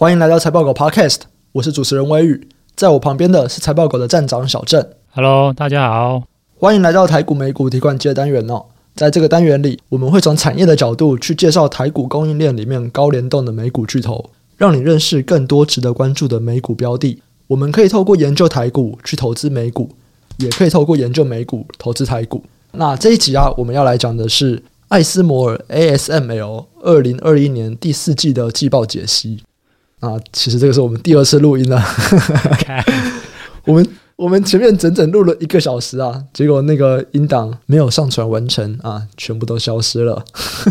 欢迎来到财报狗 Podcast，我是主持人威宇，在我旁边的是财报狗的站长小郑。Hello，大家好，欢迎来到台股美股提款机的单元哦。在这个单元里，我们会从产业的角度去介绍台股供应链里面高联动的美股巨头，让你认识更多值得关注的美股标的。我们可以透过研究台股去投资美股，也可以透过研究美股投资台股。那这一集啊，我们要来讲的是艾斯摩尔 ASML 二零二一年第四季的季报解析。啊，其实这个是我们第二次录音了。我们我们前面整整录了一个小时啊，结果那个音档没有上传完成啊，全部都消失了。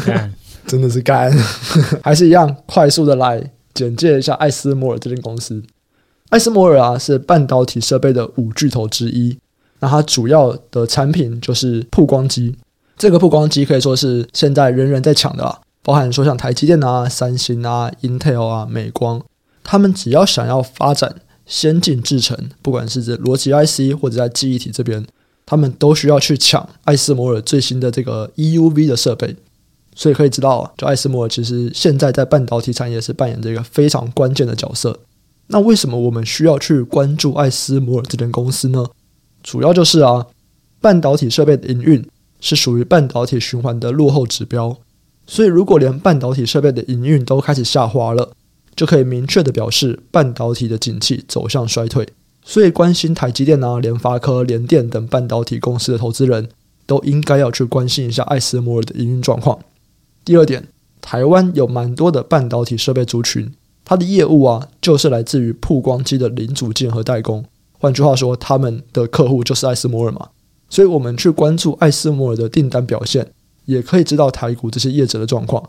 真的是干，还是一样快速的来简介一下艾斯摩尔这间公司。艾斯摩尔啊，是半导体设备的五巨头之一。那它主要的产品就是曝光机，这个曝光机可以说是现在人人在抢的啊。包含说像台积电啊、三星啊、Intel 啊、美光，他们只要想要发展先进制程，不管是这逻辑 IC 或者在记忆体这边，他们都需要去抢艾斯摩尔最新的这个 EUV 的设备。所以可以知道，就艾斯摩尔其实现在在半导体产业是扮演这个非常关键的角色。那为什么我们需要去关注艾斯摩尔这间公司呢？主要就是啊，半导体设备的营运是属于半导体循环的落后指标。所以，如果连半导体设备的营运都开始下滑了，就可以明确的表示半导体的景气走向衰退。所以，关心台积电啊、联发科、联电等半导体公司的投资人都应该要去关心一下艾斯摩尔的营运状况。第二点，台湾有蛮多的半导体设备族群，它的业务啊，就是来自于曝光机的零组件和代工。换句话说，他们的客户就是艾斯摩尔嘛。所以我们去关注艾斯摩尔的订单表现。也可以知道台股这些业者的状况，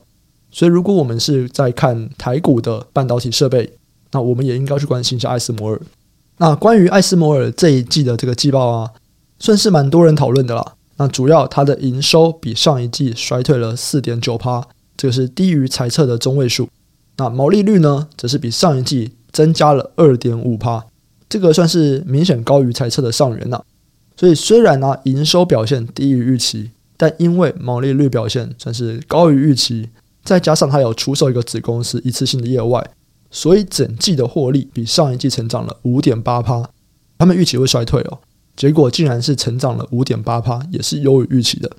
所以如果我们是在看台股的半导体设备，那我们也应该去关心一下艾斯摩尔。那关于艾斯摩尔这一季的这个季报啊，算是蛮多人讨论的啦。那主要它的营收比上一季衰退了四点九趴，这个是低于财测的中位数。那毛利率呢，则是比上一季增加了二点五趴，这个算是明显高于财测的上缘呐。所以虽然呢、营收表现低于预期。但因为毛利率表现算是高于预期，再加上它有出售一个子公司一次性的业外，所以整季的获利比上一季成长了五点八趴。他们预期会衰退哦，结果竟然是成长了五点八趴，也是优于预期的。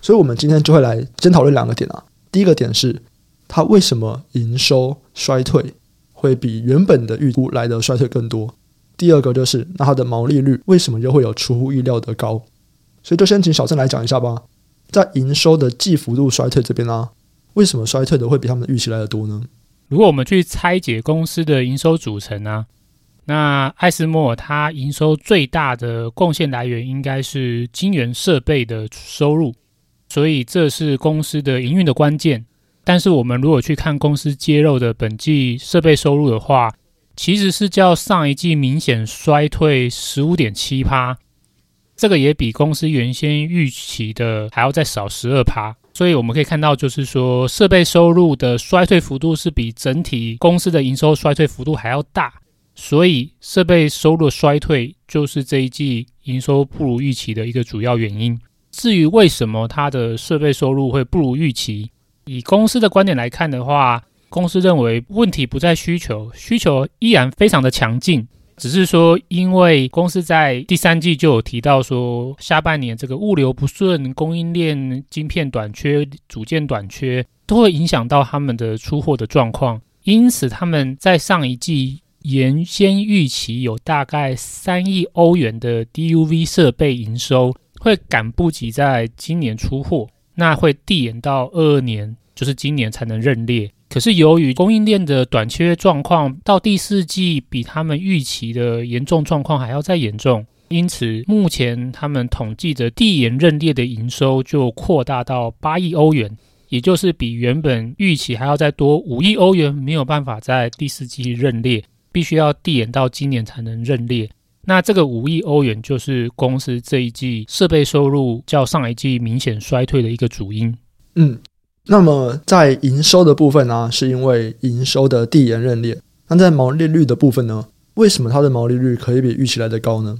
所以，我们今天就会来先讨论两个点啊。第一个点是，它为什么营收衰退会比原本的预估来的衰退更多？第二个就是，那它的毛利率为什么又会有出乎意料的高？所以，就先请小郑来讲一下吧。在营收的季幅度衰退这边呢、啊，为什么衰退的会比他们的预期来的多呢？如果我们去拆解公司的营收组成呢、啊，那艾斯摩尔它营收最大的贡献来源应该是晶圆设备的收入，所以这是公司的营运的关键。但是我们如果去看公司揭露的本季设备收入的话，其实是较上一季明显衰退十五点七趴。这个也比公司原先预期的还要再少十二趴，所以我们可以看到，就是说设备收入的衰退幅度是比整体公司的营收衰退幅度还要大，所以设备收入的衰退就是这一季营收不如预期的一个主要原因。至于为什么它的设备收入会不如预期，以公司的观点来看的话，公司认为问题不在需求，需求依然非常的强劲。只是说，因为公司在第三季就有提到说，下半年这个物流不顺、供应链晶片短缺、组件短缺，都会影响到他们的出货的状况。因此，他们在上一季原先预期有大概三亿欧元的 DUV 设备营收，会赶不及在今年出货，那会递延到二二年，就是今年才能认列。可是由于供应链的短缺状况，到第四季比他们预期的严重状况还要再严重，因此目前他们统计的递延认列的营收就扩大到八亿欧元，也就是比原本预期还要再多五亿欧元，没有办法在第四季认列，必须要递延到今年才能认列。那这个五亿欧元就是公司这一季设备收入较上一季明显衰退的一个主因。嗯。那么在营收的部分呢、是因为营收的递延认列。那在毛利率的部分呢，为什么它的毛利率可以比预期来的高呢？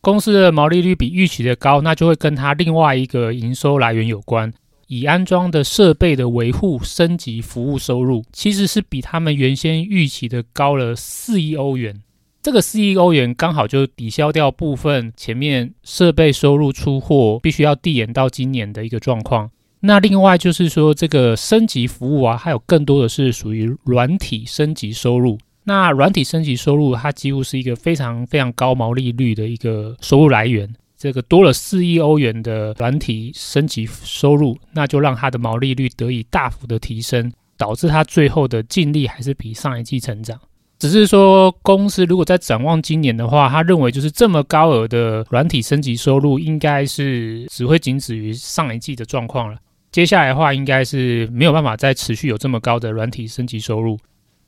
公司的毛利率比预期的高，那就会跟它另外一个营收来源有关。已安装的设备的维护、升级服务收入，其实是比他们原先预期的高了四亿欧元。这个四亿欧元刚好就抵消掉部分前面设备收入出货必须要递延到今年的一个状况。那另外就是说，这个升级服务啊，还有更多的是属于软体升级收入。那软体升级收入，它几乎是一个非常非常高毛利率的一个收入来源。这个多了四亿欧元的软体升级收入，那就让它的毛利率得以大幅的提升，导致它最后的净利还是比上一季成长。只是说，公司如果在展望今年的话，他认为就是这么高额的软体升级收入，应该是只会仅止于上一季的状况了。接下来的话，应该是没有办法再持续有这么高的软体升级收入。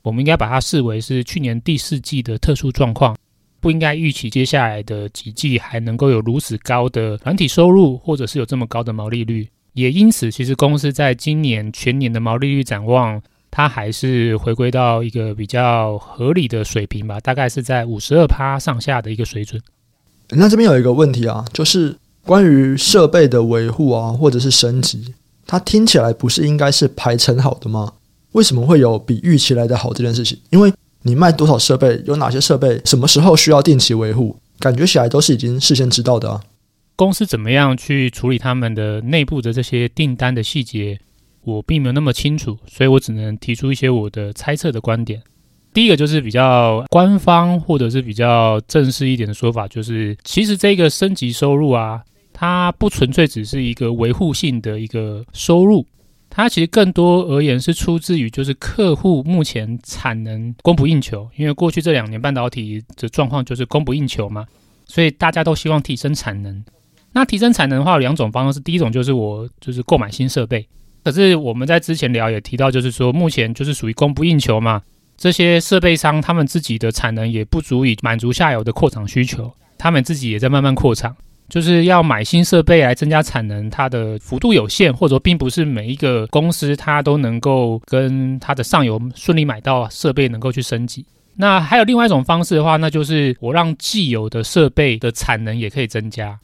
我们应该把它视为是去年第四季的特殊状况，不应该预期接下来的几季还能够有如此高的软体收入，或者是有这么高的毛利率。也因此，其实公司在今年全年的毛利率展望，它还是回归到一个比较合理的水平吧，大概是在五十二趴上下的一个水准。那这边有一个问题啊，就是关于设备的维护啊，或者是升级。它听起来不是应该是排成好的吗？为什么会有比预期来的好这件事情？因为你卖多少设备，有哪些设备，什么时候需要定期维护，感觉起来都是已经事先知道的啊。公司怎么样去处理他们的内部的这些订单的细节，我并没有那么清楚，所以我只能提出一些我的猜测的观点。第一个就是比较官方或者是比较正式一点的说法，就是其实这个升级收入啊。它不纯粹只是一个维护性的一个收入，它其实更多而言是出自于就是客户目前产能供不应求，因为过去这两年半导体的状况就是供不应求嘛，所以大家都希望提升产能。那提升产能的话有两种方式，第一种就是我就是购买新设备，可是我们在之前聊也提到，就是说目前就是属于供不应求嘛，这些设备商他们自己的产能也不足以满足下游的扩厂需求，他们自己也在慢慢扩厂。就是要买新设备来增加产能，它的幅度有限，或者说并不是每一个公司它都能够跟它的上游顺利买到设备，能够去升级。那还有另外一种方式的话，那就是我让既有的设备的产能也可以增加。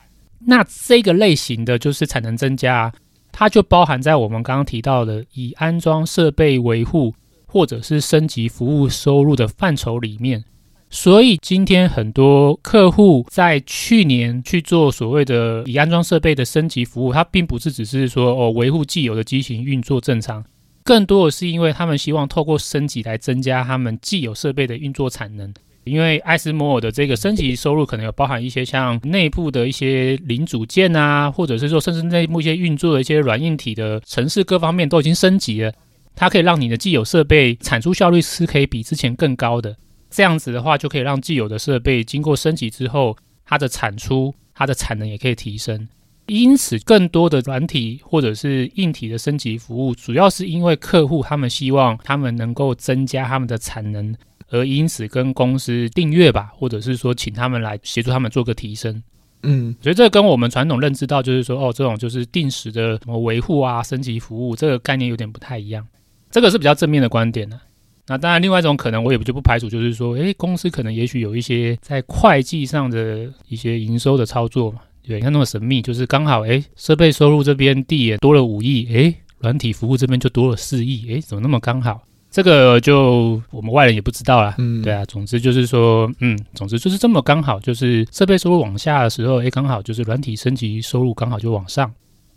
那这个类型的就是产能增加，它就包含在我们刚刚提到的以安装设备维护或者是升级服务收入的范畴里面。所以今天很多客户在去年去做所谓的已安装设备的升级服务，它并不是只是说哦维护既有的机型运作正常，更多的是因为他们希望透过升级来增加他们既有设备的运作产能。因为艾斯摩尔的这个升级收入可能有包含一些像内部的一些零组件啊，或者是说甚至内部一些运作的一些软硬体的城市各方面都已经升级了，它可以让你的既有设备产出效率是可以比之前更高的。这样子的话，就可以让既有的设备经过升级之后，它的产出、它的产能也可以提升。因此，更多的软体或者是硬体的升级服务，主要是因为客户他们希望他们能够增加他们的产能，而因此跟公司订阅吧，或者是说请他们来协助他们做个提升。嗯，所以这跟我们传统认知到就是说，哦，这种就是定时的什么维护啊、升级服务，这个概念有点不太一样。这个是比较正面的观点呢、啊。那当然，另外一种可能，我也就不排除，就是说，诶，公司可能也许有一些在会计上的一些营收的操作嘛，对，你看那么神秘，就是刚好，诶，设备收入这边递也多了五亿，诶，软体服务这边就多了四亿，诶，怎么那么刚好？这个就我们外人也不知道啦，嗯，对啊，总之就是说，嗯，总之就是这么刚好，就是设备收入往下的时候，诶，刚好就是软体升级收入刚好就往上，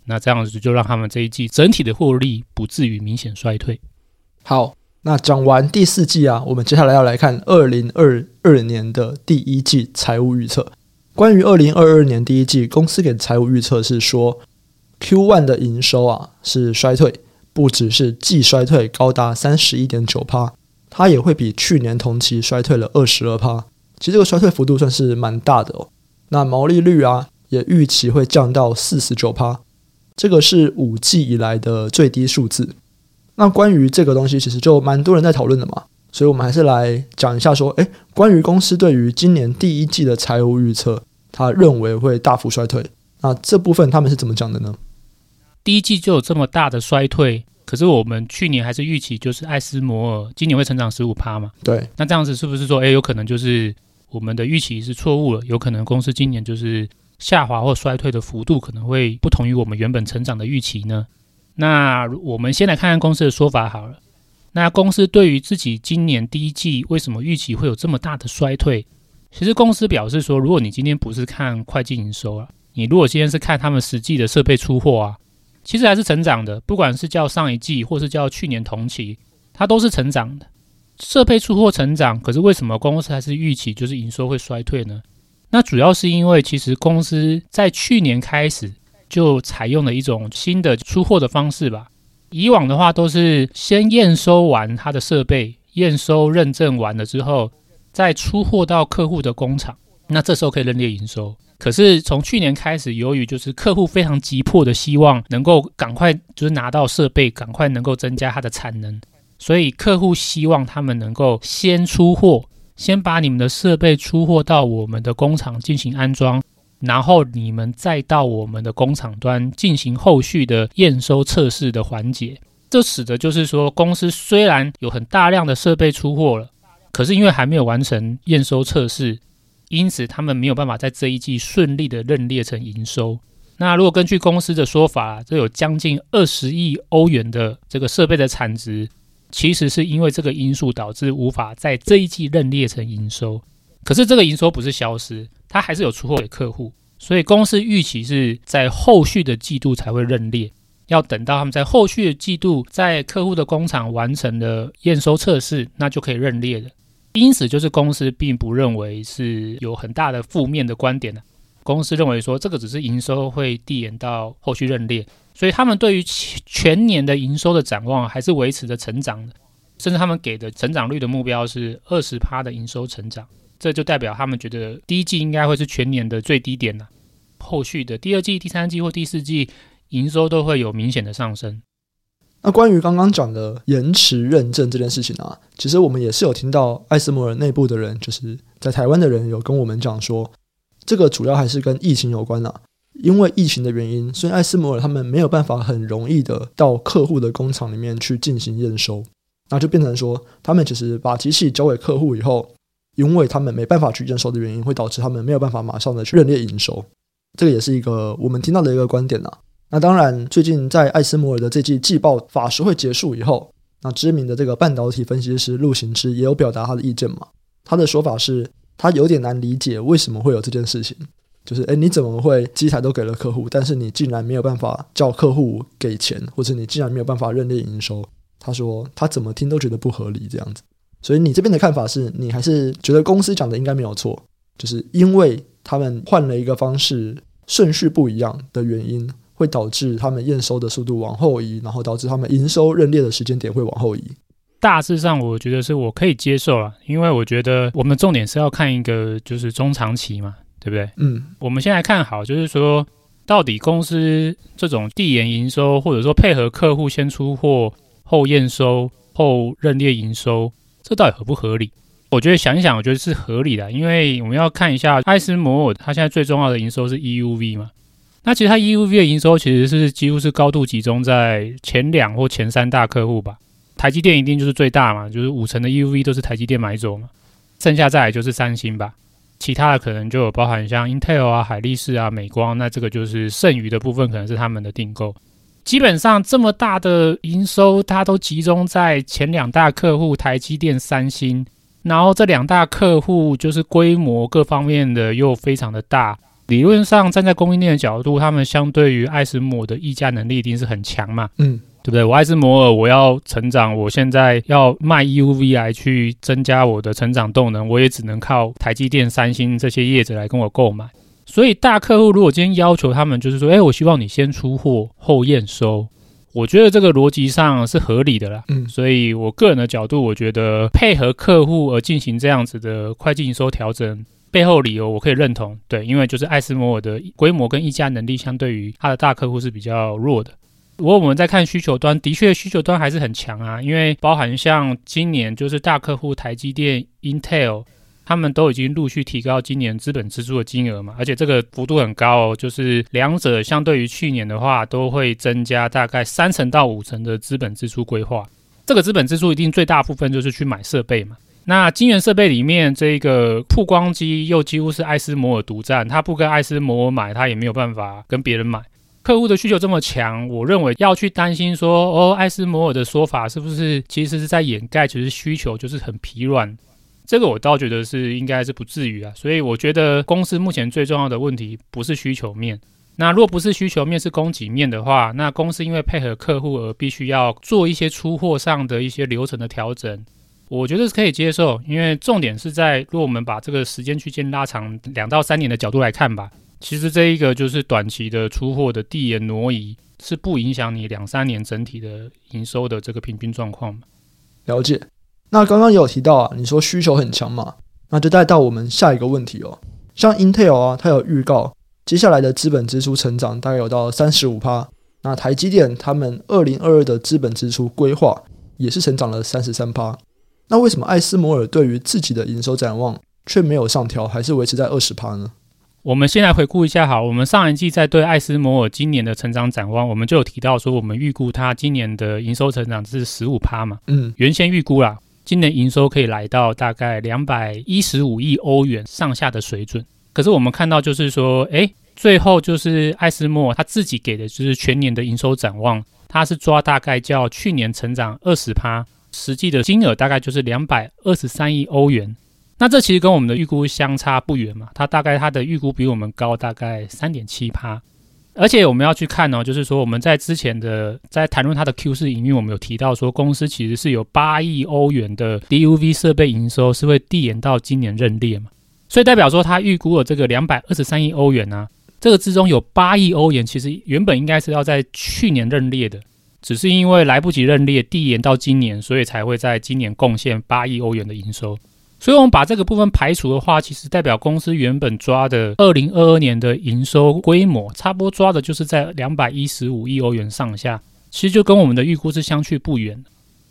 那这样子就让他们这一季整体的获利不至于明显衰退。好。那讲完第四季啊，我们接下来要来看二零二二年的第一季财务预测。关于二零二二年第一季，公司给财务预测是说，Q1 的营收啊是衰退，不只是季衰退高达三十一点九趴，它也会比去年同期衰退了二十二趴。其实这个衰退幅度算是蛮大的哦。那毛利率啊也预期会降到四十九趴，这个是五季以来的最低数字。那关于这个东西，其实就蛮多人在讨论的嘛，所以我们还是来讲一下，说，诶，关于公司对于今年第一季的财务预测，他认为会大幅衰退。那这部分他们是怎么讲的呢？第一季就有这么大的衰退，可是我们去年还是预期就是艾斯摩尔今年会成长十五趴嘛？对。那这样子是不是说，诶，有可能就是我们的预期是错误了？有可能公司今年就是下滑或衰退的幅度可能会不同于我们原本成长的预期呢？那我们先来看看公司的说法好了。那公司对于自己今年第一季为什么预期会有这么大的衰退？其实公司表示说，如果你今天不是看会计营收啊，你如果今天是看他们实际的设备出货啊，其实还是成长的。不管是叫上一季，或是叫去年同期，它都是成长的。设备出货成长，可是为什么公司还是预期就是营收会衰退呢？那主要是因为其实公司在去年开始就采用了一种新的出货的方式吧。以往的话都是先验收完它的设备，验收认证完了之后，再出货到客户的工厂，那这时候可以认列营收。可是从去年开始，由于就是客户非常急迫的希望能够赶快就是拿到设备，赶快能够增加它的产能。所以客户希望他们能够先出货，先把你们的设备出货到我们的工厂进行安装，然后你们再到我们的工厂端进行后续的验收测试的环节。这使得就是说，公司虽然有很大量的设备出货了，可是因为还没有完成验收测试，因此他们没有办法在这一季顺利的认列成营收。那如果根据公司的说法，这有将近二十亿欧元的这个设备的产值。其实是因为这个因素导致无法在这一季认列成营收，可是这个营收不是消失，它还是有出货给客户，所以公司预期是在后续的季度才会认列，要等到他们在后续的季度在客户的工厂完成了验收测试，那就可以认列了。因此，就是公司并不认为是有很大的负面的观点的，公司认为说这个只是营收会递延到后续认列。所以他们对于全年的营收的展望还是维持着成长的，甚至他们给的成长率的目标是二十趴的营收成长，这就代表他们觉得第一季应该会是全年的最低点了，后续的第二季、第三季或第四季营收都会有明显的上升。那关于刚刚讲的延迟认证这件事情啊，其实我们也是有听到艾斯摩尔内部的人，就是在台湾的人有跟我们讲说，这个主要还是跟疫情有关啊。因为疫情的原因，所以艾斯摩尔他们没有办法很容易的到客户的工厂里面去进行验收，那就变成说，他们其实把机器交给客户以后，因为他们没办法去验收的原因，会导致他们没有办法马上的去认列营收。这个也是一个我们听到的一个观点呐。那当然，最近在艾斯摩尔的这季季报法说会结束以后，那知名的这个半导体分析师陆行之也有表达他的意见嘛。他的说法是，他有点难理解为什么会有这件事情。就是，诶，你怎么会机台都给了客户，但是你竟然没有办法叫客户给钱，或者你竟然没有办法认列营收？他说他怎么听都觉得不合理这样子。所以你这边的看法是你还是觉得公司讲的应该没有错，就是因为他们换了一个方式，顺序不一样的原因，会导致他们验收的速度往后移，然后导致他们营收认列的时间点会往后移。大致上，我觉得是我可以接受了，因为我觉得我们重点是要看一个就是中长期嘛。对不对？嗯，我们先来看好，就是说，到底公司这种递延营收，或者说配合客户先出货后验收后认列营收，这到底合不合理？我觉得想一想，我觉得是合理的，因为我们要看一下艾斯摩尔，它现在最重要的营收是 EUV 嘛。那其实它 EUV 的营收其实是几乎是高度集中在前两或前三大客户吧。台积电一定就是最大嘛，就是五成的 EUV 都是台积电买走嘛，剩下再来就是三星吧。其他的可能就有包含像 Intel 啊、海力士啊、美光，那这个就是剩余的部分可能是他们的订购。基本上这么大的营收，它都集中在前两大客户台积电、三星，然后这两大客户就是规模各方面的又非常的大。理论上站在供应链的角度，他们相对于爱斯摩的溢价能力一定是很强嘛。嗯。对不对？我爱斯摩尔，我要成长，我现在要卖 EUV 来去增加我的成长动能，我也只能靠台积电、三星这些业者来跟我购买。所以大客户如果今天要求他们，就是说，哎，我希望你先出货后验收，我觉得这个逻辑上是合理的啦。嗯，所以我个人的角度，我觉得配合客户而进行这样子的会计营收调整，背后理由我可以认同。对，因为就是艾斯摩尔的规模跟议价能力，相对于它的大客户是比较弱的。不过我们在看需求端，的确需求端还是很强啊，因为包含像今年就是大客户台积电、Intel，他们都已经陆续提高今年资本支出的金额嘛，而且这个幅度很高哦，就是两者相对于去年的话，都会增加大概三成到五成的资本支出规划。这个资本支出一定最大部分就是去买设备嘛。那晶圆设备里面这个曝光机又几乎是艾斯摩尔独占，他不跟艾斯摩尔买，他也没有办法跟别人买。客户的需求这么强，我认为要去担心说，哦，艾斯摩尔的说法是不是其实是在掩盖，其实需求就是很疲软。这个我倒觉得是应该是不至于啊。所以我觉得公司目前最重要的问题不是需求面。那若不是需求面，是供给面的话，那公司因为配合客户而必须要做一些出货上的一些流程的调整，我觉得是可以接受。因为重点是在，如果我们把这个时间区间拉长两到三年的角度来看吧。其实这一个就是短期的出货的递延挪移，是不影响你两三年整体的营收的这个平均状况。了解。那刚刚也有提到啊，你说需求很强嘛，那就带到我们下一个问题哦。像 Intel 啊，它有预告接下来的资本支出成长大概有到三十五趴。那台积电他们二零二二的资本支出规划也是成长了三十三趴。那为什么艾斯摩尔对于自己的营收展望却没有上调，还是维持在二十趴呢？我们先来回顾一下，好，我们上一季在对艾斯摩尔今年的成长展望，我们就有提到说，我们预估它今年的营收成长是十五趴嘛，嗯，原先预估啦，今年营收可以来到大概两百一十五亿欧元上下的水准。可是我们看到就是说，诶，最后就是艾斯莫他自己给的就是全年的营收展望，他是抓大概较去年成长二十趴，实际的金额大概就是两百二十三亿欧元。那这其实跟我们的预估相差不远嘛，它大概它的预估比我们高大概三点七趴，而且我们要去看哦，就是说我们在之前的在谈论它的 Q 四营运，我们有提到说公司其实是有八亿欧元的 DUV 设备营收是会递延到今年认列嘛，所以代表说它预估了这个两百二十三亿欧元啊，这个之中有八亿欧元其实原本应该是要在去年认列的，只是因为来不及认列递延到今年，所以才会在今年贡献八亿欧元的营收。所以，我们把这个部分排除的话，其实代表公司原本抓的二零二二年的营收规模，差不多抓的就是在两百一十五亿欧元上下。其实就跟我们的预估是相去不远。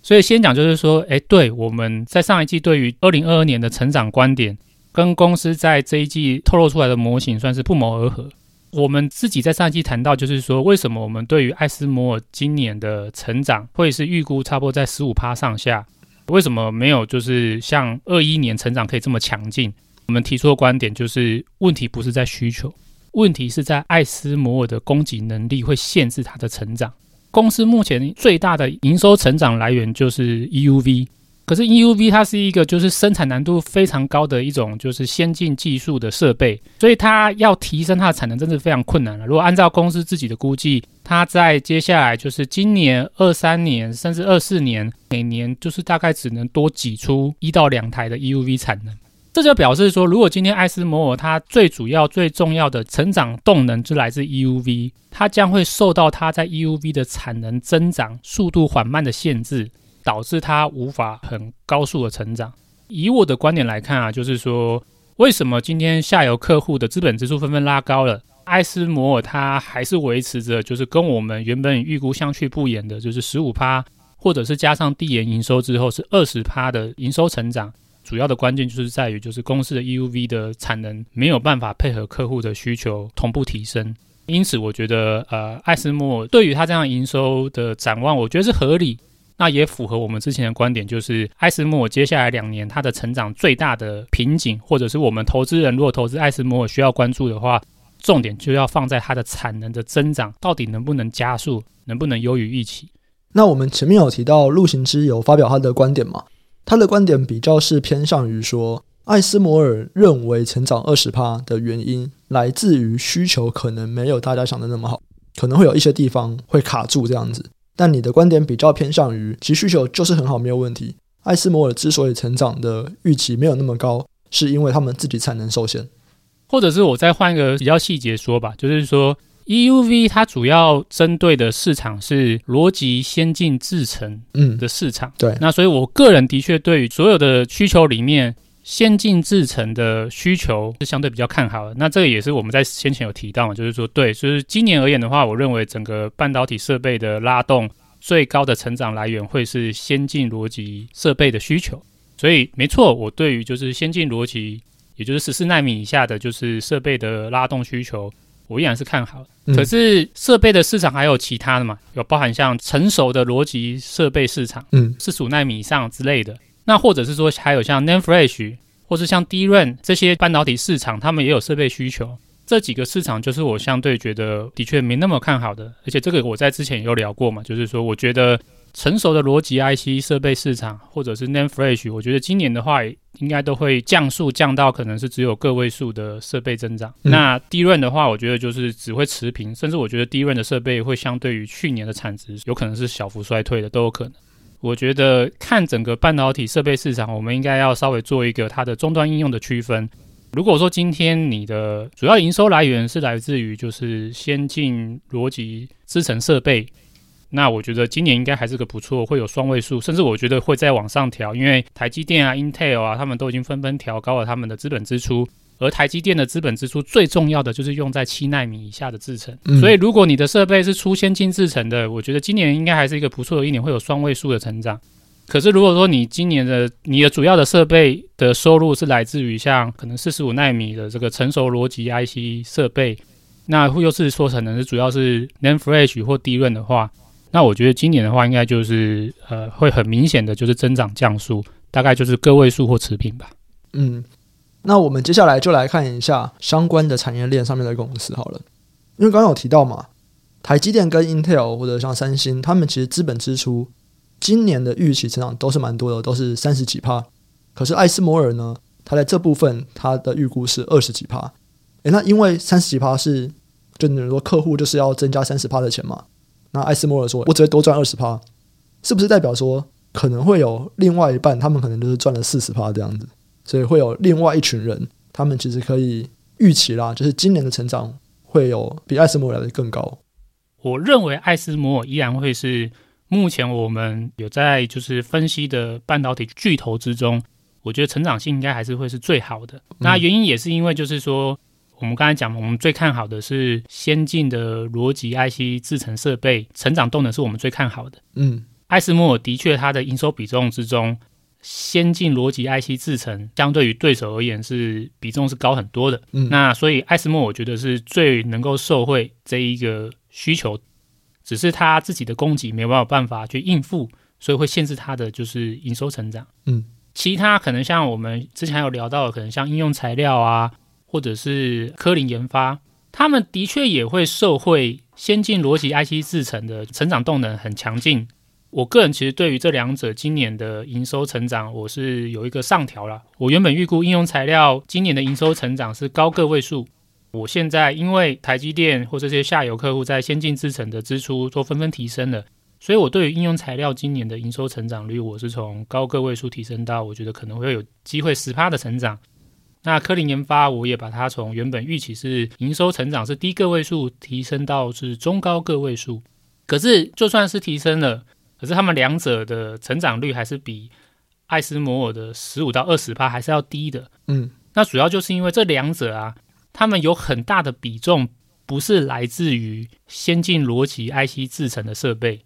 所以，先讲就是说，哎，对，我们在上一季对于二零二二年的成长观点，跟公司在这一季透露出来的模型算是不谋而合。我们自己在上一季谈到，就是说，为什么我们对于艾斯摩尔今年的成长会是预估差不多在十五趴上下？为什么没有就是像二一年成长可以这么强劲？我们提出的观点就是，问题不是在需求，问题是在艾斯摩尔的供给能力会限制它的成长。公司目前最大的营收成长来源就是 EUV。可是 EUV 它是一个就是生产难度非常高的一种就是先进技术的设备，所以它要提升它的产能真是非常困难了。如果按照公司自己的估计，它在接下来就是今年二三年甚至二四年，每年就是大概只能多挤出一到两台的 EUV 产能。这就表示说，如果今天艾斯摩尔它最主要最重要的成长动能就来自 EUV，它将会受到它在 EUV 的产能增长速度缓慢的限制。导致它无法很高速的成长。以我的观点来看啊，就是说，为什么今天下游客户的资本支出纷纷拉高了，艾斯摩尔它还是维持着就是跟我们原本预估相去不远的，就是十五趴，或者是加上递延营收之后是二十趴的营收成长。主要的关键就是在于，就是公司的 EUV 的产能没有办法配合客户的需求同步提升。因此，我觉得呃，艾斯摩尔对于它这样营收的展望，我觉得是合理。那也符合我们之前的观点，就是艾斯摩尔接下来两年它的成长最大的瓶颈，或者是我们投资人如果投资艾斯摩尔需要关注的话，重点就要放在它的产能的增长到底能不能加速，能不能优于预期。那我们前面有提到陆行之有发表他的观点嘛？他的观点比较是偏向于说，艾斯摩尔认为成长二十趴的原因来自于需求可能没有大家想的那么好，可能会有一些地方会卡住这样子。但你的观点比较偏向于，其需求就是很好，没有问题。艾斯摩尔之所以成长的预期没有那么高，是因为他们自己产能受限。或者是我再换一个比较细节说吧，就是说 EUV 它主要针对的市场是逻辑先进制程嗯的市场。嗯、对，那所以我个人的确对于所有的需求里面。先进制程的需求是相对比较看好的，那这个也是我们在先前有提到嘛，就是说对，就是今年而言的话，我认为整个半导体设备的拉动最高的成长来源会是先进逻辑设备的需求，所以没错，我对于就是先进逻辑，也就是十四纳米以下的，就是设备的拉动需求，我依然是看好。可是设备的市场还有其他的嘛，有包含像成熟的逻辑设备市场，嗯，四十五奈米以上之类的。那或者是说，还有像 NAND Flash，或是像 DRAM 这些半导体市场，他们也有设备需求。这几个市场就是我相对觉得的确没那么看好的，而且这个我在之前也有聊过嘛，就是说我觉得成熟的逻辑 IC 设备市场或者是 NAND Flash，我觉得今年的话应该都会降速降到可能是只有个位数的设备增长。嗯、那 DRAM 的话，我觉得就是只会持平，甚至我觉得 DRAM 的设备会相对于去年的产值有可能是小幅衰退的，都有可能。我觉得看整个半导体设备市场，我们应该要稍微做一个它的终端应用的区分。如果说今天你的主要营收来源是来自于就是先进逻辑制程设备，那我觉得今年应该还是个不错，会有双位数，甚至我觉得会再往上调，因为台积电啊、Intel 啊，他们都已经纷纷调高了他们的资本支出。而台积电的资本支出最重要的就是用在七纳米以下的制程，嗯、所以如果你的设备是出先进制程的，我觉得今年应该还是一个不错的一年，会有双位数的成长。可是如果说你今年的你的主要的设备的收入是来自于像可能四十五纳米的这个成熟逻辑 IC 设备，那又是说可能是主要是 NAND Flash 或 DRAM 的话，那我觉得今年的话应该就是呃会很明显的就是增长降速，大概就是个位数或持平吧。嗯。那我们接下来就来看一下相关的产业链上面的公司好了，因为刚刚有提到嘛，台积电跟 Intel 或者像三星，他们其实资本支出今年的预期成长都是蛮多的，都是三十几趴。可是艾斯摩尔呢，它在这部分它的预估是二十几趴。诶，那因为三十几趴是，就你说客户就是要增加三十趴的钱嘛，那艾斯摩尔说，我只会多赚二十趴，是不是代表说可能会有另外一半，他们可能就是赚了四十趴这样子？所以会有另外一群人，他们其实可以预期啦，就是今年的成长会有比艾斯摩尔来的更高。我认为艾斯摩尔依然会是目前我们有在就是分析的半导体巨头之中，我觉得成长性应该还是会是最好的。嗯、那原因也是因为就是说，我们刚才讲，我们最看好的是先进的逻辑 IC 制程设备成长动能是我们最看好的。嗯，艾斯摩尔的确它的营收比重之中。先进逻辑 IC 制程相对于对手而言是比重是高很多的，嗯，那所以艾斯摩尔我觉得是最能够受惠这一个需求，只是它自己的供给没有办法去应付，所以会限制它的就是营收成长，嗯，其他可能像我们之前有聊到的，可能像应用材料啊，或者是科林研发，他们的确也会受惠先进逻辑 IC 制成的成长动能很强劲。我个人其实对于这两者今年的营收成长，我是有一个上调了。我原本预估应用材料今年的营收成长是高个位数，我现在因为台积电或这些下游客户在先进制成的支出都纷纷提升了，所以我对于应用材料今年的营收成长率，我是从高个位数提升到我觉得可能会有机会十趴的成长。那科林研发我也把它从原本预期是营收成长是低个位数提升到是中高个位数，可是就算是提升了。可是他们两者的成长率还是比艾斯摩尔的十五到二十趴还是要低的。嗯，那主要就是因为这两者啊，他们有很大的比重不是来自于先进逻辑 IC 制成的设备。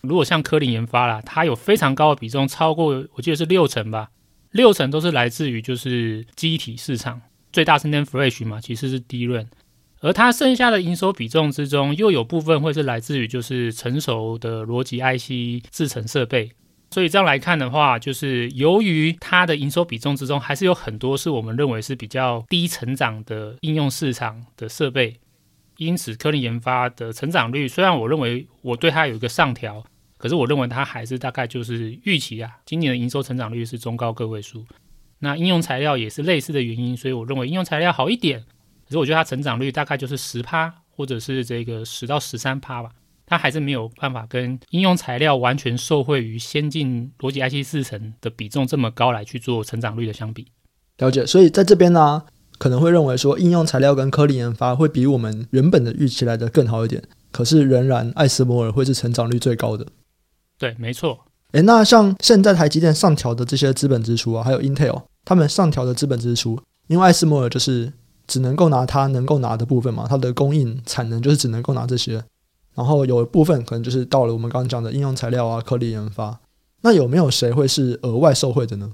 如果像科林研发啦，它有非常高的比重，超过我记得是六成吧，六成都是来自于就是机体市场，最大是 n Flash 嘛，其实是低润。而它剩下的营收比重之中，又有部分会是来自于就是成熟的逻辑 IC 制程设备，所以这样来看的话，就是由于它的营收比重之中，还是有很多是我们认为是比较低成长的应用市场的设备，因此科林研发的成长率，虽然我认为我对它有一个上调，可是我认为它还是大概就是预期啊，今年的营收成长率是中高个位数。那应用材料也是类似的原因，所以我认为应用材料好一点。可是我觉得它成长率大概就是十趴，或者是这个十到十三趴吧，它还是没有办法跟应用材料完全受惠于先进逻辑 IC 四层的比重这么高来去做成长率的相比。了解，所以在这边呢、可能会认为说应用材料跟科林研发会比我们原本的预期来的更好一点，可是仍然艾斯摩尔会是成长率最高的。对，没错。诶，那像现在台积电上调的这些资本支出啊，还有 Intel 他们上调的资本支出，因为艾斯摩尔就是。只能够拿它能够拿的部分嘛，它的供应产能就是只能够拿这些，然后有一部分可能就是到了我们刚刚讲的应用材料啊、颗粒研发。那有没有谁会是额外受惠的呢？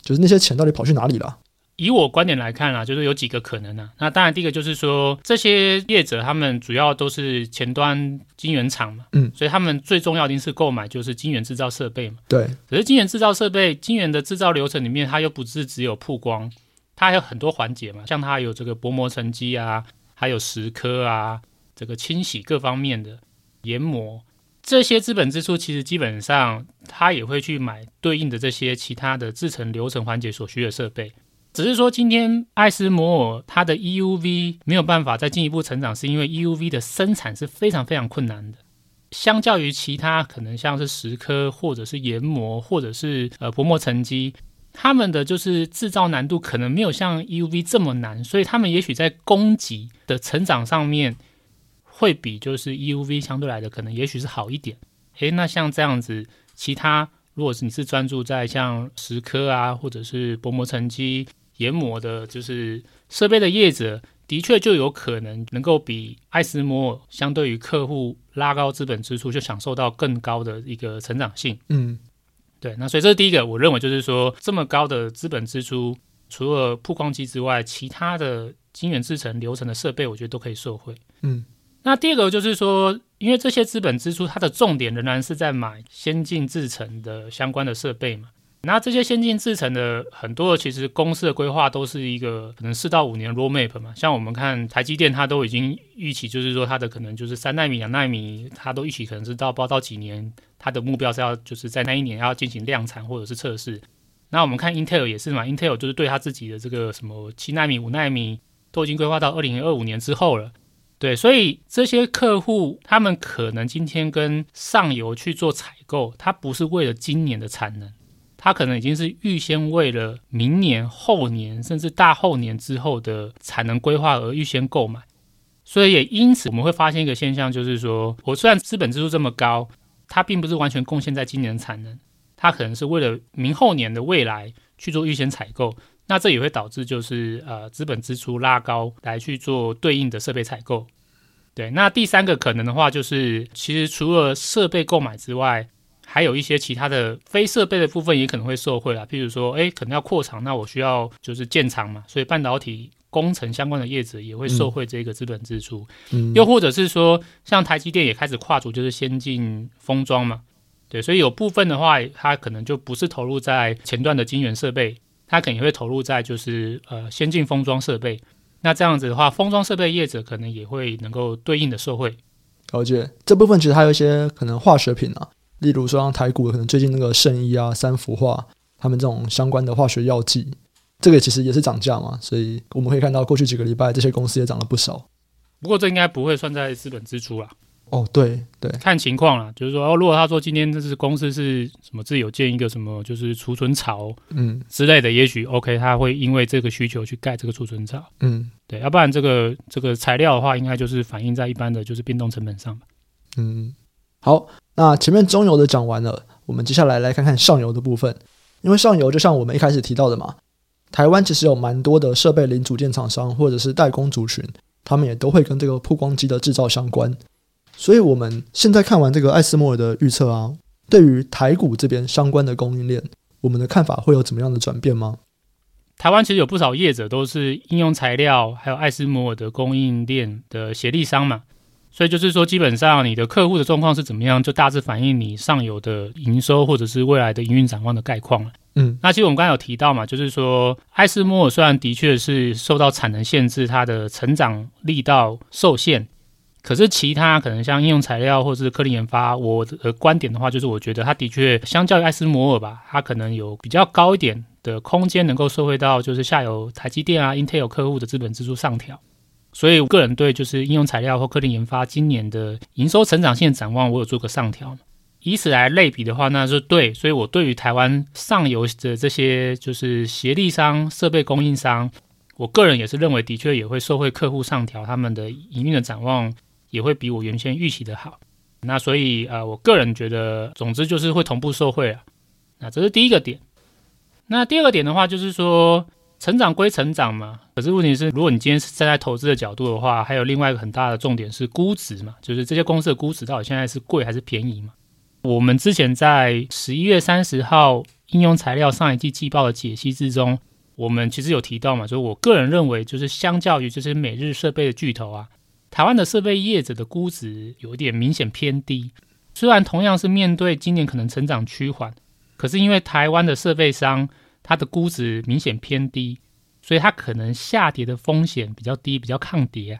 就是那些钱到底跑去哪里了？以我观点来看啊，就是有几个可能呢、啊。那当然，第一个就是说，这些业者他们主要都是前端晶圆厂嘛，嗯，所以他们最重要的是购买就是晶圆制造设备嘛。对。可是晶圆制造设备，晶圆的制造流程里面，它又不是只有曝光。它还有很多环节嘛，像它有这个薄膜沉积啊，还有蚀刻啊，这个清洗各方面的研磨，这些资本支出其实基本上他也会去买对应的这些其他的制成流程环节所需的设备。只是说今天艾斯摩尔它的 EUV 没有办法再进一步成长，是因为 EUV 的生产是非常非常困难的。相较于其他可能像是蚀刻或者是研磨或者是呃薄膜沉积，他们的就是制造难度可能没有像 EUV 这么难，所以他们也许在供给的成长上面会比就是 EUV 相对来的可能也许是好一点。诶，那像这样子，其他如果是你是专注在像蚀刻啊或者是薄膜沉积研磨的，就是设备的业者。的确就有可能能够比艾斯摩尔相对于客户拉高资本支出，就享受到更高的一个成长性。嗯，对。那所以这是第一个，我认为就是说这么高的资本支出，除了曝光机之外，其他的晶圆制成流程的设备，我觉得都可以受惠。嗯，那第二个就是说，因为这些资本支出，它的重点仍然是在买先进制成的相关的设备嘛。那这些先进制程的很多的，其实公司的规划都是一个可能四到五年 roadmap 嘛。像我们看台积电，它都已经预期，就是说它的可能就是三纳米、两纳米，它都预期可能是到不知道到几年，它的目标是要就是在那一年要进行量产或者是测试。那我们看 Intel 也是嘛，Intel 就是对它自己的这个什么七纳米、五纳米都已经规划到二零二五年之后了。对，所以这些客户他们可能今天跟上游去做采购，它不是为了今年的产能。它可能已经是预先为了明年、后年，甚至大后年之后的产能规划而预先购买，所以也因此我们会发现一个现象，就是说我虽然资本支出这么高，它并不是完全贡献在今年的产能，它可能是为了明后年的未来去做预先采购，那这也会导致就是呃资本支出拉高来去做对应的设备采购。对，那第三个可能的话，就是其实除了设备购买之外，还有一些其他的非设备的部分也可能会受惠啦，譬如说，哎，可能要扩厂，那我需要就是建厂嘛，所以半导体工程相关的业者也会受惠这个资本支出。嗯，又或者是说，像台积电也开始跨足就是先进封装嘛，对，所以有部分的话，它可能就不是投入在前段的晶圆设备，它可能也会投入在就是呃先进封装设备。那这样子的话，封装设备业者可能也会能够对应的受惠。了解，这部分其实还有一些可能化学品啊。例如说，像台股可能最近那个圣医啊、三氟化，他们这种相关的化学药剂，这个其实也是涨价嘛，所以我们可以看到过去几个礼拜这些公司也涨了不少。不过这应该不会算在资本支出啦。哦，对对，看情况啦，就是说，哦，如果他说今天这是公司是什么自己有建一个什么就是储存槽，嗯之类的，嗯、也许 OK，他会因为这个需求去盖这个储存槽，嗯，对，要不然这个这个材料的话，应该就是反映在一般的就是变动成本上吧。嗯，好。那前面中游的讲完了，我们接下来来看看上游的部分。因为上游就像我们一开始提到的嘛，台湾其实有蛮多的设备零组件厂商或者是代工族群，他们也都会跟这个曝光机的制造相关。所以我们现在看完这个艾斯摩尔的预测啊，对于台股这边相关的供应链，我们的看法会有怎么样的转变吗？台湾其实有不少业者都是应用材料还有艾斯摩尔的供应链的协力商嘛。所以就是说，基本上你的客户的状况是怎么样，就大致反映你上游的营收或者是未来的营运展望的概况了。嗯，那其实我们刚才有提到嘛，就是说，艾斯摩尔虽然的确是受到产能限制，它的成长力道受限，可是其他可能像应用材料或者是科林研发，我的观点的话，就是我觉得它的确相较于艾斯摩尔吧，它可能有比较高一点的空间，能够受惠到就是下游台积电啊、Intel 客户的资本支出上调。所以，我个人对就是应用材料或科林研发今年的营收成长性展望，我有做个上调。以此来类比的话，那就对。所以我对于台湾上游的这些就是协力商、设备供应商，我个人也是认为，的确也会受惠客户上调他们的营运的展望，也会比我原先预期的好。那所以啊、呃，我个人觉得，总之就是会同步受惠啊。那这是第一个点。那第二个点的话，就是说。成长归成长嘛，可是问题是，如果你今天是站在投资的角度的话，还有另外一个很大的重点是估值嘛，就是这些公司的估值到底现在是贵还是便宜嘛？我们之前在十一月三十号应用材料上一季季报的解析之中，我们其实有提到嘛，就是我个人认为，就是相较于这些美日设备的巨头啊，台湾的设备业者的估值有点明显偏低。虽然同样是面对今年可能成长趋缓，可是因为台湾的设备商。它的估值明显偏低，所以它可能下跌的风险比较低，比较抗跌。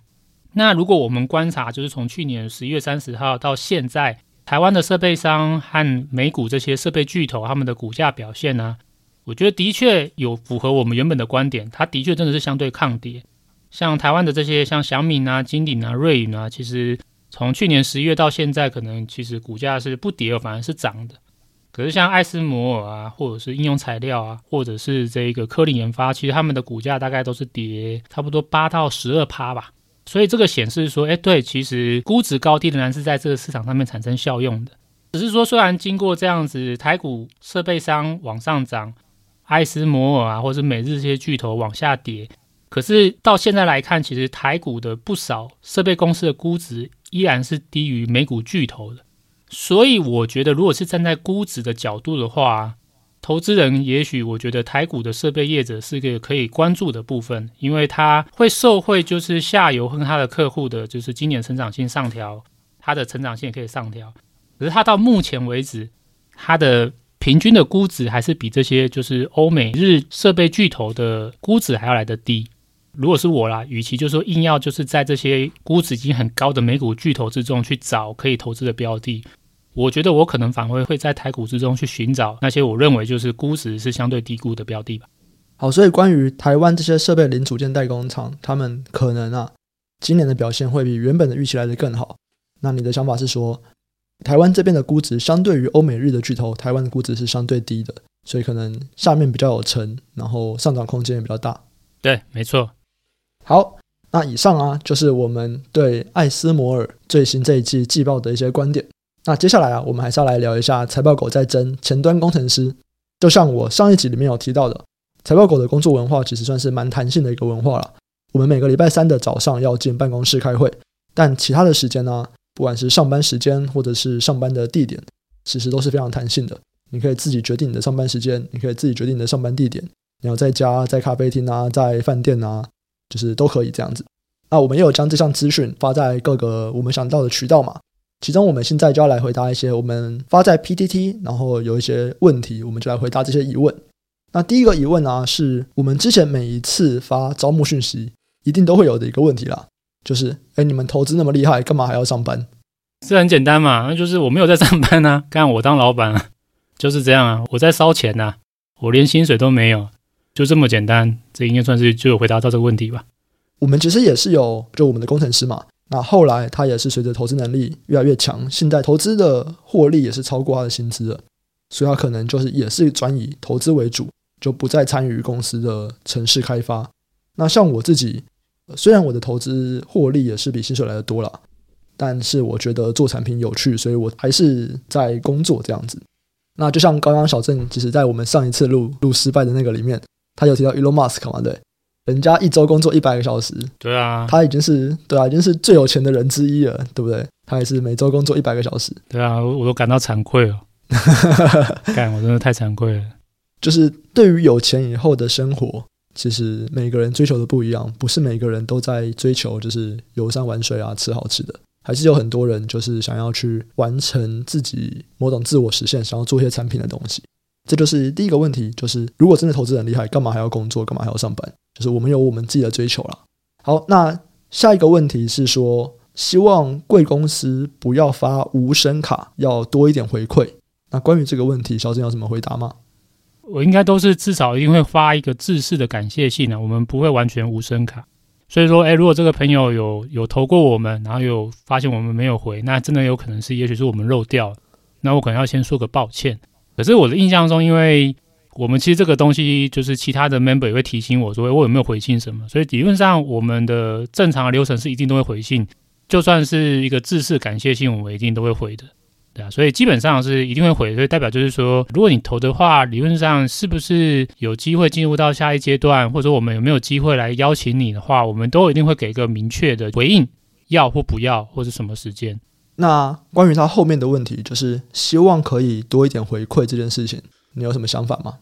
那如果我们观察，就是从去年十一月三十号到现在，台湾的设备商和美股这些设备巨头他们的股价表现呢，我觉得的确有符合我们原本的观点，它的确真的是相对抗跌。像台湾的这些像祥敏啊、金鼎啊、瑞宇啊，其实从去年十一月到现在，可能其实股价是不跌，反而是涨的。可是像艾斯摩尔啊，或者是应用材料啊，或者是这个科林研发，其实他们的股价大概都是跌差不多八到十二趴吧。所以这个显示说，哎，对，其实估值高低仍然是在这个市场上面产生效用的。只是说，虽然经过这样子，台股设备商往上涨，艾斯摩尔啊，或者是美日这些巨头往下跌，可是到现在来看，其实台股的不少设备公司的估值依然是低于美股巨头的。所以我觉得，如果是站在估值的角度的话，投资人也许我觉得台股的设备业者是个可以关注的部分，因为它会受惠，就是下游和它的客户的，就是今年成长性上调，它的成长性也可以上调。可是它到目前为止，它的平均的估值还是比这些就是欧美日设备巨头的估值还要来得低。如果是我啦，与其就说硬要就是在这些估值已经很高的美股巨头之中去找可以投资的标的。我觉得我可能反而会在台股之中去寻找那些我认为就是估值是相对低估的标的吧。好，所以关于台湾这些设备零组件代工厂，他们可能啊，今年的表现会比原本的预期来的更好。那你的想法是说，台湾这边的估值相对于欧美日的巨头，台湾的估值是相对低的，所以可能下面比较有沉，然后上涨空间也比较大。对，没错。好，那以上啊就是我们对艾斯摩尔最新这一季季报的一些观点。那接下来啊，我们还是要来聊一下财报狗在争前端工程师。就像我上一集里面有提到的，财报狗的工作文化其实算是蛮弹性的一个文化了。我们每个礼拜三的早上要进办公室开会，但其他的时间呢，不管是上班时间或者是上班的地点，其实都是非常弹性的。你可以自己决定你的上班时间，你可以自己决定你的上班地点。你要在家、在咖啡厅啊、在饭店啊，就是都可以这样子。那我们也有将这项资讯发在各个我们想到的渠道嘛。其中，我们现在就要来回答一些我们发在 PTT，然后有一些问题，我们就来回答这些疑问。那第一个疑问呢，是我们之前每一次发招募讯息，一定都会有的一个问题啦，就是，哎，你们投资那么厉害，干嘛还要上班？是很简单嘛，那就是我没有在上班啊，干我当老板啊，就是这样啊，我在烧钱呐，我连薪水都没有，就这么简单。这应该算是就有回答到这个问题吧。我们其实也是有，就我们的工程师嘛。那后来他也是随着投资能力越来越强，现在投资的获利也是超过他的薪资了，所以他可能就是也是转以投资为主，就不再参与公司的城市开发。那像我自己，虽然我的投资获利也是比薪水来的多了，但是我觉得做产品有趣，所以我还是在工作这样子。那就像刚刚小郑，其实在我们上一次录录失败的那个里面，他有提到 Elon Musk 嘛，对。人家一周工作一百个小时，对啊，他已经是对啊，已经是最有钱的人之一了，对不对？他也是每周工作一百个小时，对啊，我都感到惭愧了，干，我真的太惭愧了。就是对于有钱以后的生活，其实每个人追求的不一样，不是每个人都在追求就是游山玩水啊，吃好吃的，还是有很多人就是想要去完成自己某种自我实现，想要做一些产品的东西。这就是第一个问题，就是如果真的投资很厉害，干嘛还要工作？干嘛还要上班？就是我们有我们自己的追求了。好，那下一个问题是说，希望贵公司不要发无声卡，要多一点回馈。那关于这个问题，小郑要怎么回答吗？我应该都是至少一定会发一个制式的感谢信啊，我们不会完全无声卡。所以说，哎，如果这个朋友有有投过我们，然后有发现我们没有回，那真的有可能是，也许是我们漏掉了。那我可能要先说个抱歉。可是我的印象中，因为我们其实这个东西就是其他的 member 也会提醒我说，我有没有回信什么，所以理论上我们的正常的流程是一定都会回信，就算是一个制式感谢信，我们一定都会回的，对啊，所以基本上是一定会回，所以代表就是说，如果你投的话，理论上是不是有机会进入到下一阶段，或者说我们有没有机会来邀请你的话，我们都一定会给一个明确的回应，要或不要，或是什么时间。那关于他后面的问题，就是希望可以多一点回馈这件事情，你有什么想法吗？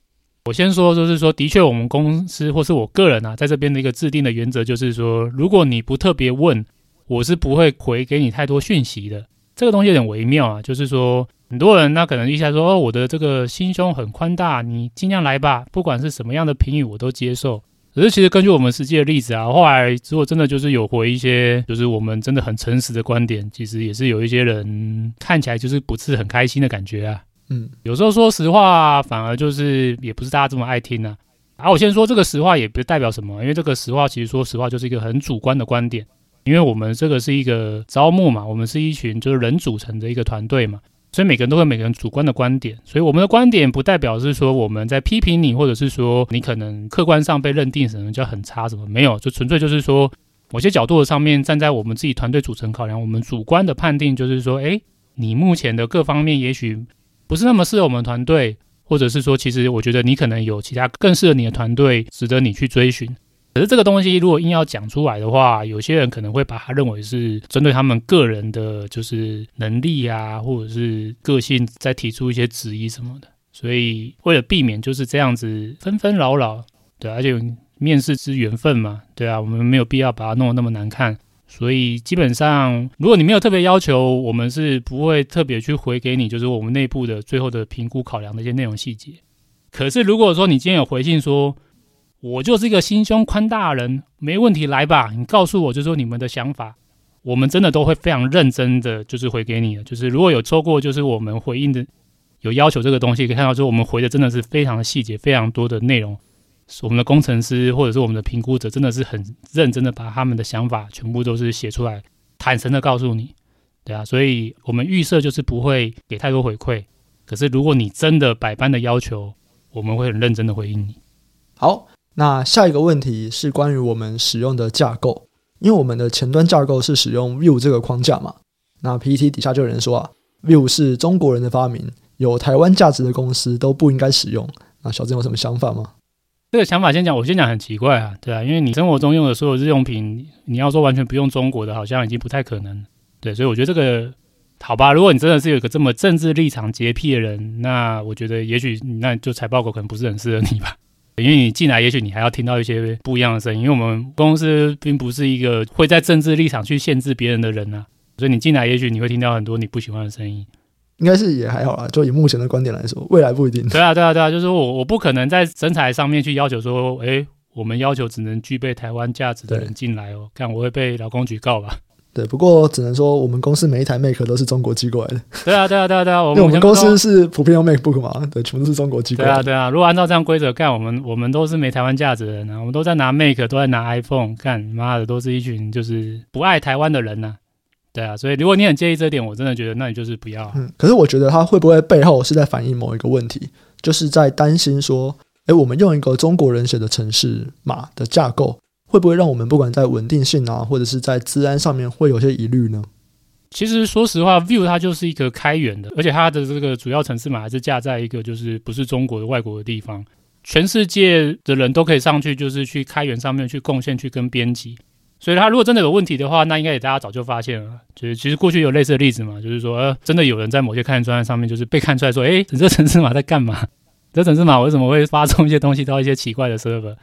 我先说，就是说，的确，我们公司或是我个人啊，在这边的一个制定的原则就是说，如果你不特别问，我是不会回给你太多讯息的。这个东西有点微妙啊，就是说，很多人那可能一下说，哦，我的这个心胸很宽大，你尽量来吧，不管是什么样的评语，我都接受。可是其实根据我们实际的例子啊，后来如果真的就是有回一些，就是我们真的很诚实的观点，其实也是有一些人看起来就是不是很开心的感觉啊。嗯，有时候说实话，反而就是也不是大家这么爱听呢、啊。啊，我先说这个实话也不代表什么，因为这个实话其实说实话就是一个很主观的观点，因为我们这个是一个招募嘛，我们是一群就是人组成的一个团队嘛。所以每个人都会每个人主观的观点，所以我们的观点不代表是说我们在批评你，或者是说你可能客观上被认定什么叫很差什么没有，就纯粹就是说某些角度的上面站在我们自己团队组成考量，我们主观的判定就是说，诶，你目前的各方面也许不是那么适合我们团队，或者是说其实我觉得你可能有其他更适合你的团队值得你去追寻。可是这个东西如果硬要讲出来的话，有些人可能会把它认为是针对他们个人的，就是能力啊，或者是个性，再提出一些质疑什么的。所以为了避免就是这样子纷纷扰扰，对，而且面试之缘分嘛，对啊，我们没有必要把它弄得那么难看。所以基本上，如果你没有特别要求，我们是不会特别去回给你，就是我们内部的最后的评估考量的一些内容细节。可是如果说你今天有回信说，我就是一个心胸宽大的人，没问题，来吧，你告诉我，就说你们的想法，我们真的都会非常认真的，就是回给你的。就是如果有抽过，就是我们回应的有要求这个东西，可以看到，就是我们回的真的是非常的细节，非常多的内容。我们的工程师或者是我们的评估者，真的是很认真的把他们的想法全部都是写出来，坦诚的告诉你，对啊，所以我们预设就是不会给太多回馈。可是如果你真的百般的要求，我们会很认真的回应你。好。那下一个问题是关于我们使用的架构，因为我们的前端架构是使用 Vue 这个框架嘛。那 PTT 底下就有人说啊，Vue 是中国人的发明，有台湾价值的公司都不应该使用。那小曾有什么想法吗？这个想法先讲，我先讲很奇怪啊，对啊，因为你生活中用的所有日用品，你要说完全不用中国的，好像已经不太可能。对，所以我觉得这个好吧，如果你真的是有一个这么政治立场洁癖的人，那我觉得也许那就财报狗可能不是很适合你吧。因为你进来，也许你还要听到一些不一样的声音。因为我们公司并不是一个会在政治立场去限制别人的人呐、啊，所以你进来，也许你会听到很多你不喜欢的声音。应该是也还好啦，就以目前的观点来说，未来不一定。对啊，对啊，对啊，就是说我我不可能在身材上面去要求说，哎，我们要求只能具备台湾价值的人进来哦，看我会被劳工局告吧。对，不过只能说我们公司每一台 Mac 都是中国寄过来的。对啊，对啊，对啊，对啊，我们，因为我们公司是普遍用 MacBook 嘛，对，全部都是中国寄过来的。对啊，对啊，如果按照这样规则干，我们我们都是没台湾价值的人啊，我们都在拿 Mac，都在拿 iPhone，干妈的都是一群就是不爱台湾的人呐、啊。对啊，所以如果你很介意这点，我真的觉得那你就是不要。嗯，可是我觉得他会不会背后是在反映某一个问题，就是在担心说，哎，我们用一个中国人写的城市码的架构。会不会让我们不管在稳定性啊，或者是在治安上面会有些疑虑呢？其实说实话，Vue 它就是一个开源的，而且它的这个主要城市码还是架在一个就是不是中国的外国的地方，全世界的人都可以上去，就是去开源上面去贡献去跟编辑。所以它如果真的有问题的话，那应该也大家早就发现了。就是其实过去有类似的例子嘛，就是说呃，真的有人在某些开源专案上面就是被看出来说，哎，你这城市码在干嘛？这城市码为什么会发送一些东西到一些奇怪的 server？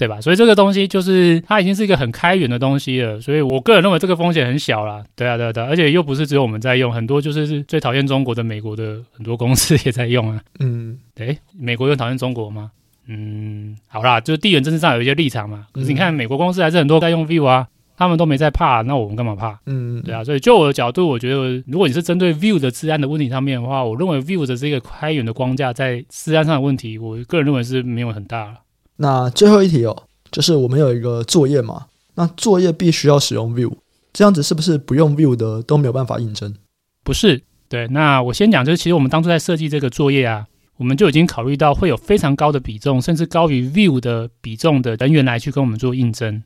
对吧？所以这个东西就是它已经是一个很开源的东西了，所以我个人认为这个风险很小啦。对啊，对啊，对啊，而且又不是只有我们在用，很多就是最讨厌中国的美国的很多公司也在用啊。嗯，对，美国又讨厌中国吗？嗯，好啦，就是地缘政治上有一些立场嘛。可是你看美国公司还是很多在用 Vue 啊，他们都没在怕，那我们干嘛怕？嗯，对啊。所以就我的角度，我觉得如果你是针对 Vue 的治安的问题上面的话，我认为 Vue 的这个开源的框架在治安上的问题，我个人认为是没有很大了。那最后一题哦，就是我们有一个作业嘛，那作业必须要使用 View，这样子是不是不用 View 的都没有办法应征？不是，对。那我先讲，就是其实我们当初在设计这个作业啊，我们就已经考虑到会有非常高的比重，甚至高于 View 的比重的人员来去跟我们做应征，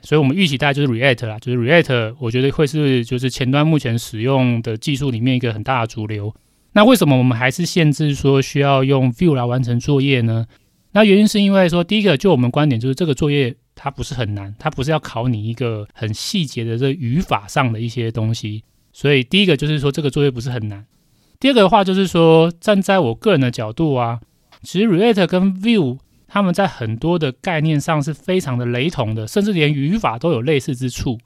所以我们预期大概就是 React 啦，就是 React，我觉得会是就是前端目前使用的技术里面一个很大的主流。那为什么我们还是限制说需要用 View 来完成作业呢？那原因是因为说，第一个，就我们观点就是这个作业它不是很难，它不是要考你一个很细节的这语法上的一些东西，所以第一个就是说这个作业不是很难。第二个的话就是说，站在我个人的角度啊，其实 React 跟 View 他们在很多的概念上是非常的雷同的，甚至连语法都有类似之处。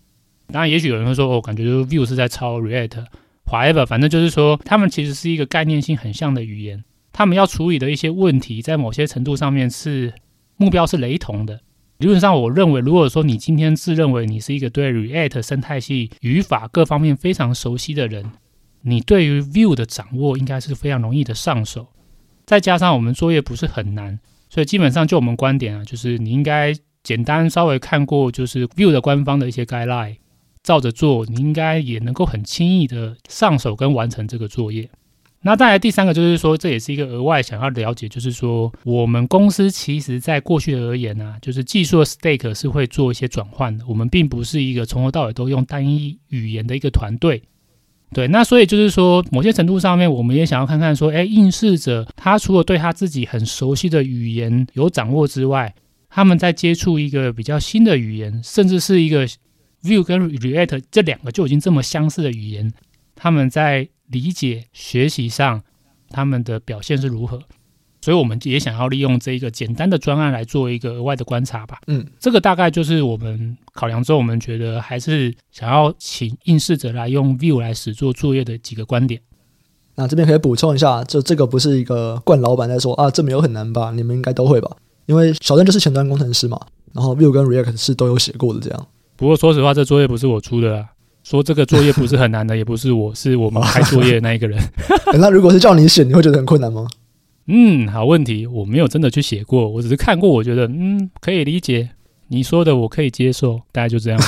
当然，也许有人会说，哦、感觉就 View 是在抄 React，whatever，反正就是说，他们其实是一个概念性很像的语言。他们要处理的一些问题，在某些程度上面是目标是雷同的，理论上，我认为，如果说你今天自认为你是一个对 React 生态系语法各方面非常熟悉的人，你对于 Vue 的掌握应该是非常容易的上手。再加上我们作业不是很难，所以基本上就我们观点啊，就是你应该简单稍微看过就是 Vue 的官方的一些 guideline，照着做，你应该也能够很轻易的上手跟完成这个作业。那再来第三个就是说，这也是一个额外想要了解，就是说我们公司其实在过去而言呢、就是技术的 stake 是会做一些转换的。我们并不是一个从头到尾都用单一语言的一个团队。对，那所以就是说，某些程度上面，我们也想要看看说，哎，应试者他除了对他自己很熟悉的语言有掌握之外，他们在接触一个比较新的语言，甚至是一个 Vue 跟 React 这两个就已经这么相似的语言，他们在。理解学习上，他们的表现是如何？所以我们也想要利用这一个简单的专案来做一个额外的观察吧。嗯，这个大概就是我们考量之后，我们觉得还是想要请应试者来用 View 来实作作业的几个观点。那这边可以补充一下，就这个不是一个惯老板在说啊，这没有很难吧？你们应该都会吧？因为小郑就是前端工程师嘛，然后 Vue 跟 React 是都有写过的这样。不过说实话，这作业不是我出的啊。说这个作业不是很难的，也不是我，是我们开作业的那一个人。那如果是叫你写，你会觉得很困难吗？嗯，好问题，我没有真的去写过，我只是看过，我觉得嗯可以理解你说的，我可以接受，大概就这样。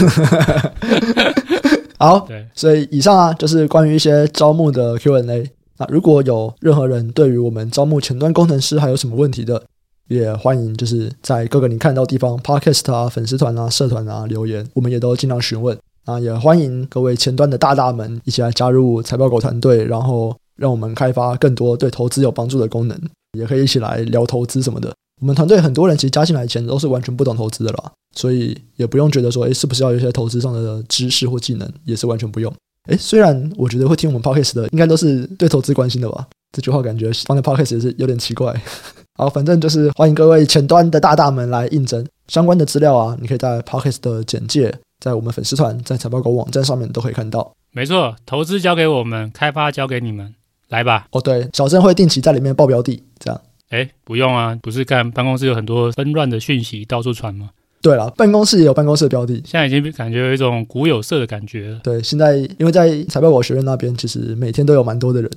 好，对，所以以上啊就是关于一些招募的 Q&A。那如果有任何人对于我们招募前端工程师还有什么问题的，也欢迎就是在各个你看到地方，Podcast 啊、粉丝团啊、社团啊留言，我们也都尽量询问。啊，也欢迎各位前端的大大们一起来加入财报狗团队，然后让我们开发更多对投资有帮助的功能，也可以一起来聊投资什么的。我们团队很多人其实加进来以前都是完全不懂投资的啦，所以也不用觉得说，诶，是不是要有一些投资上的知识或技能，也是完全不用。诶，虽然我觉得会听我们 Podcast 的，应该都是对投资关心的吧？这句话感觉放在 Podcast 也是有点奇怪。好，反正就是欢迎各位前端的大大们来应征，相关的资料啊，你可以在 Podcast 的简介。在我们粉丝团，在财报狗网站上面都可以看到。没错，投资交给我们，开发交给你们，来吧。哦，对，小郑会定期在里面报标的，这样。哎，不用啊，不是看办公室有很多纷乱的讯息到处传吗？对了，办公室也有办公室的标的，现在已经感觉有一种古有色的感觉了。对，现在因为在财报狗学院那边，其实每天都有蛮多的人，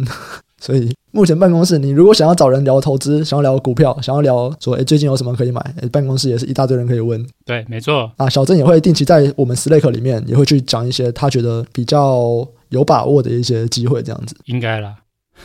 所以。目前办公室，你如果想要找人聊投资，想要聊股票，想要聊说，诶，最近有什么可以买？诶，办公室也是一大堆人可以问。对，没错。啊，小郑也会定期在我们 Slack 里面，也会去讲一些他觉得比较有把握的一些机会，这样子。应该啦。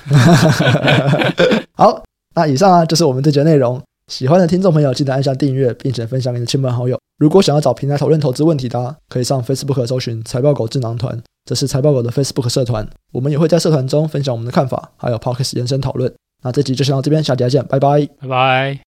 好，那以上啊就是我们这节内容。喜欢的听众朋友，记得按下订阅，并且分享给你的亲朋好友。如果想要找平台讨论投资问题的，可以上 Facebook 搜寻“财报狗智囊团”。这是财报狗的 Facebook 社团，我们也会在社团中分享我们的看法，还有 Podcast 延伸讨论。那这集就先到这边，下集再见，拜拜，拜拜。